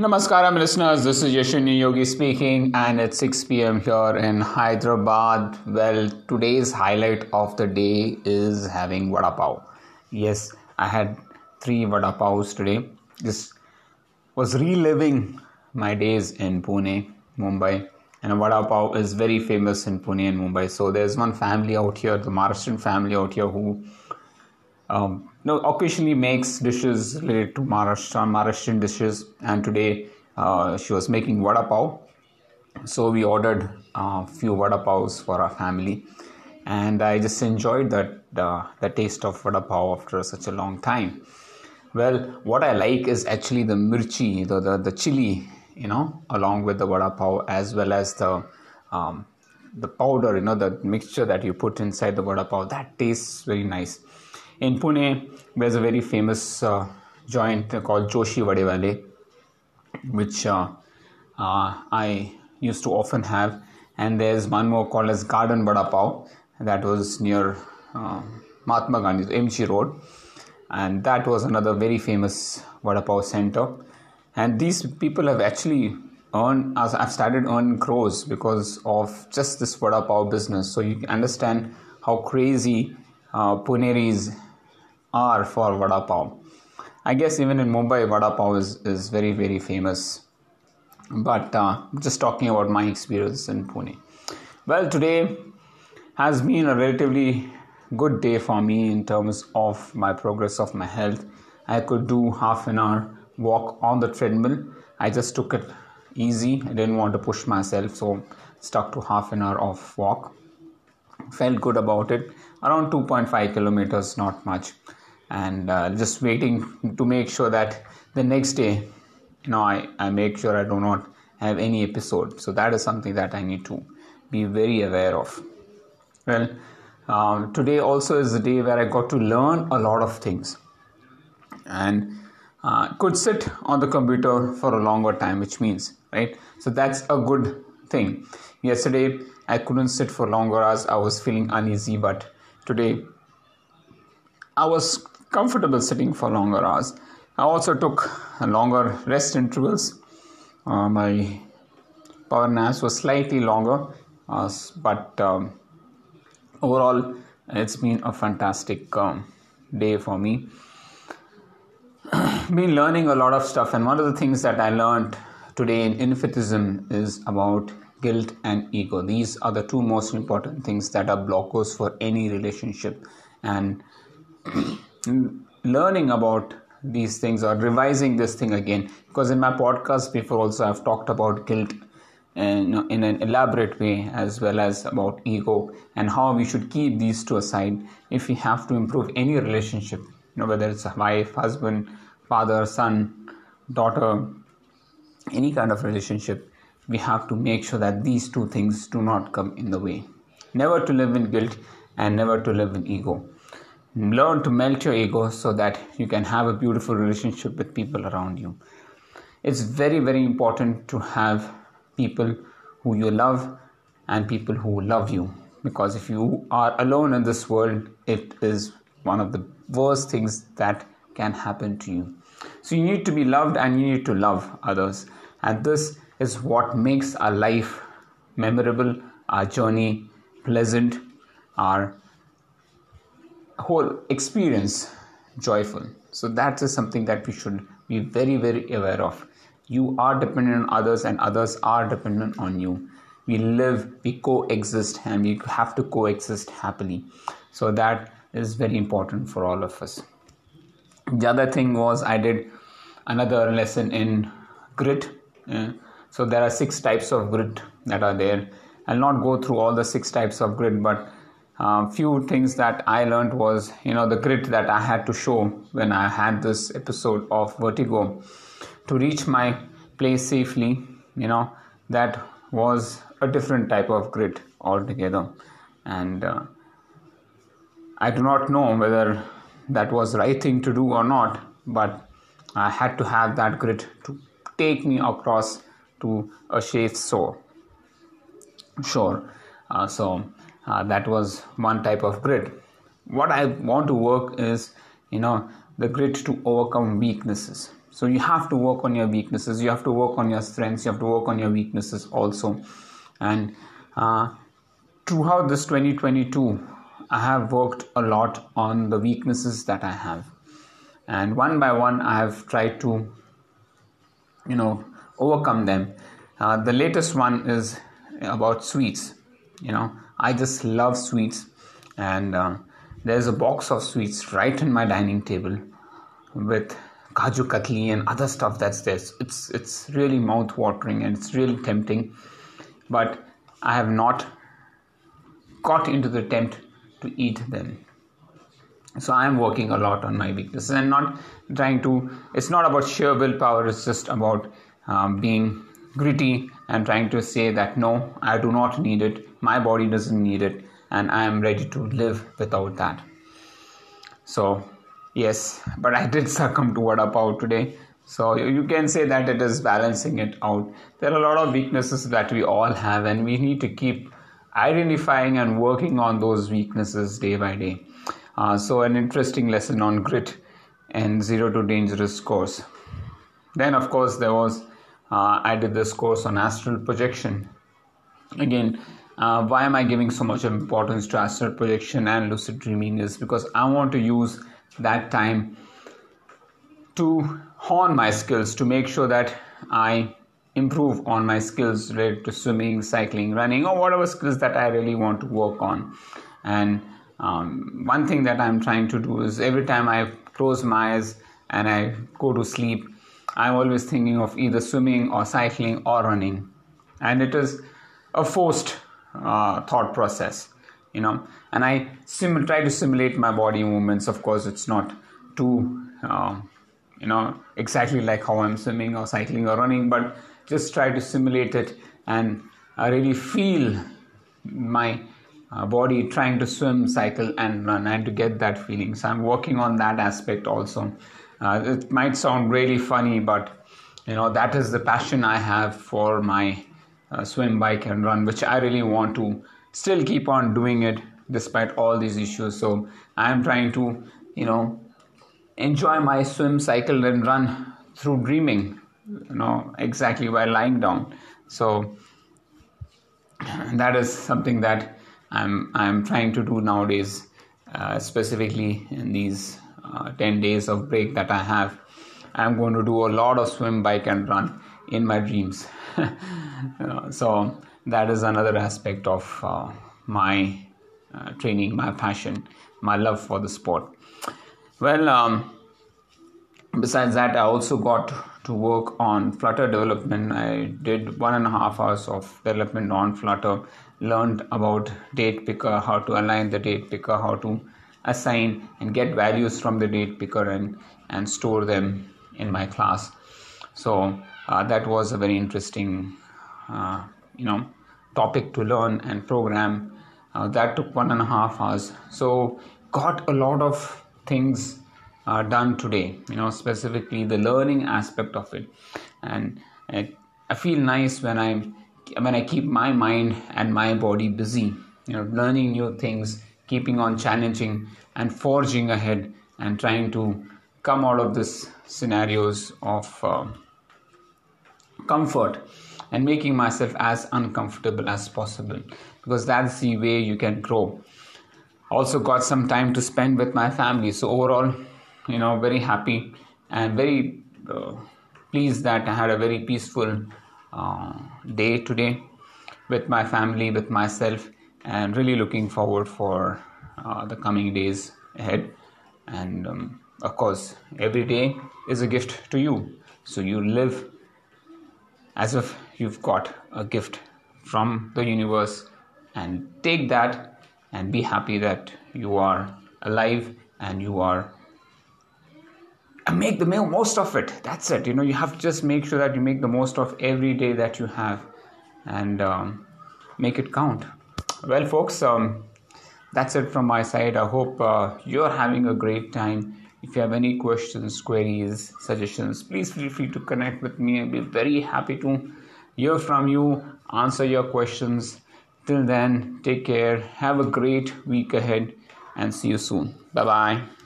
Namaskaram, listeners. This is Yashini Yogi speaking, and it's 6 p.m. here in Hyderabad. Well, today's highlight of the day is having vada pav. Yes, I had three vada pavs today. This was reliving my days in Pune, Mumbai, and vada pav is very famous in Pune and Mumbai. So there's one family out here, the Maharashtrian family out here, who um, know, occasionally makes dishes related to Maharashtra, Maharashtrian dishes. And today uh, she was making vada pav. So we ordered a few vada pavs for our family. And I just enjoyed that uh, the taste of vada pav after such a long time. Well, what I like is actually the mirchi, the, the, the chili, you know, along with the vada pav, as well as the um, the powder, you know, the mixture that you put inside the vada pav. That tastes very nice in Pune, there's a very famous uh, joint called Joshi Vadewale, which uh, uh, I used to often have. And there's one more called as Garden Vada Pav, that was near uh, Mahatma Gandhi's MG Road. And that was another very famous Vada Pav center. And these people have actually earned, as I've started earning crores because of just this Vada Pav business. So you understand how crazy uh, Puneris are for vada pav. I guess even in Mumbai, vada pav is, is very, very famous. But uh, just talking about my experience in Pune. Well, today has been a relatively good day for me in terms of my progress of my health. I could do half an hour walk on the treadmill. I just took it easy. I didn't want to push myself, so stuck to half an hour of walk. Felt good about it. Around 2.5 kilometers, not much and uh, just waiting to make sure that the next day you know I, I make sure i do not have any episode. So that is something that i need to be very aware of. Well um, today also is the day where i got to learn a lot of things. And uh, could sit on the computer for a longer time which means right? So that's a good thing. Yesterday i couldn't sit for longer as i was feeling uneasy but today i was comfortable sitting for longer hours. I also took longer rest intervals. Uh, my power naps were slightly longer, uh, but um, overall, it's been a fantastic um, day for me. been learning a lot of stuff, and one of the things that I learned today in Infinitheism is about guilt and ego. These are the two most important things that are blockers for any relationship, and learning about these things or revising this thing again. Because in my podcast before also i've talked about guilt uh, in, in an elaborate way as well as about ego and how we should keep these two aside if we have to improve any relationship you know whether it's a wife husband father son daughter any kind of relationship we have to make sure that these two things do not come in the way. Never to live in guilt and never to live in ego learn to melt your ego so that you can have a beautiful relationship with people around you. It's very very important to have people who you love and people who love you. Because if you are alone in this world it is one of the worst things that can happen to you. So you need to be loved and you need to love others. And this is what makes our life memorable our journey pleasant our whole experience joyful. So that is something that we should be very very aware of. You are dependent on others and others are dependent on you. We live we coexist and we have to coexist happily. So that is very important for all of us. The other thing was i did another lesson in grit. So there are six types of grit that are there. I'll not go through all the six types of grit but uh, few things that I learned was you know the grit that I had to show when I had this episode of vertigo to reach my place safely you know that was a different type of grit altogether. And uh, I do not know whether that was the right thing to do or not but I had to have that grit to take me across to a safe shore. Sure uh, so uh, that was one type of grit. What i want to work is you know the grit to overcome weaknesses. So you have to work on your weaknesses. You have to work on your strengths. You have to work on your weaknesses also. And uh, throughout this 2022 i have worked a lot on the weaknesses that i have. And one by one i have tried to you know overcome them. Uh, the latest one is about sweets you know i just love sweets. And uh, there's a box of sweets right in my dining table with kaju katli and other stuff that's there. It's it's really mouth watering and it's really tempting. But i have not got into the attempt to eat them. So i am working a lot on my weaknesses and not trying to it's not about sheer willpower it's just about um, being gritty and trying to say that no i do not need it my body doesn't need it and I am ready to live without that. So, yes, but I did succumb to Vada Pav today. So, you can say that it is balancing it out. There are a lot of weaknesses that we all have, and we need to keep identifying and working on those weaknesses day by day. Uh, so, an interesting lesson on grit and zero to dangerous course. Then, of course, there was uh, I did this course on astral projection. Again, uh, why am I giving so much importance to astral projection and lucid dreaming is because I want to use that time to hone my skills to make sure that I improve on my skills related to swimming, cycling, running, or whatever skills that I really want to work on. And um, one thing that I'm trying to do is every time I close my eyes and I go to sleep, I'm always thinking of either swimming or cycling or running. And it is a forced uh, thought process you know. And i sim- try to simulate my body movements. Of course it's not too uh, you know exactly like how i'm swimming or cycling or running but just try to simulate it and i really feel my uh, body trying to swim cycle and run and to get that feeling. So i'm working on that aspect also. Uh, it might sound really funny but you know that is the passion i have for my uh, swim, bike, and run, which I really want to still keep on doing it despite all these issues. So I'm trying to, you know, enjoy my swim, cycle, and run through dreaming, you know, exactly while lying down. So that is something that I'm I'm trying to do nowadays, uh, specifically in these uh, 10 days of break that I have. I'm going to do a lot of swim, bike, and run in my dreams. so that is another aspect of uh, my uh, training, my passion, my love for the sport. Well, um, besides that, I also got to work on Flutter development. I did one and a half hours of development on Flutter, learned about date picker, how to align the date picker, how to assign and get values from the date picker and, and store them in my class. So uh, that was a very interesting uh, you know topic to learn and program. Uh, that took one and a half hours. So got a lot of things uh, done today you know specifically the learning aspect of it. And I, I feel nice when i when i keep my mind and my body busy you know learning new things keeping on challenging and forging ahead and trying to come out of this scenarios of uh, comfort and making myself as uncomfortable as possible because that's the way you can grow. Also got some time to spend with my family so overall you know very happy and very uh, pleased that i had a very peaceful uh, day today with my family with myself and really looking forward for uh, the coming days ahead. And um, of course every day is a gift to you. So you live as if you've got a gift from the universe and take that and be happy that you are alive and you are and make the most of it. That's it. You know you have to just make sure that you make the most of every day that you have and um, make it count. Well folks um, that's it from my side. I hope uh, you're having a great time if you have any questions queries suggestions please feel free to connect with me i'll be very happy to hear from you, answer your questions. Till then, take care, have a great week ahead, and see you soon. Bye bye.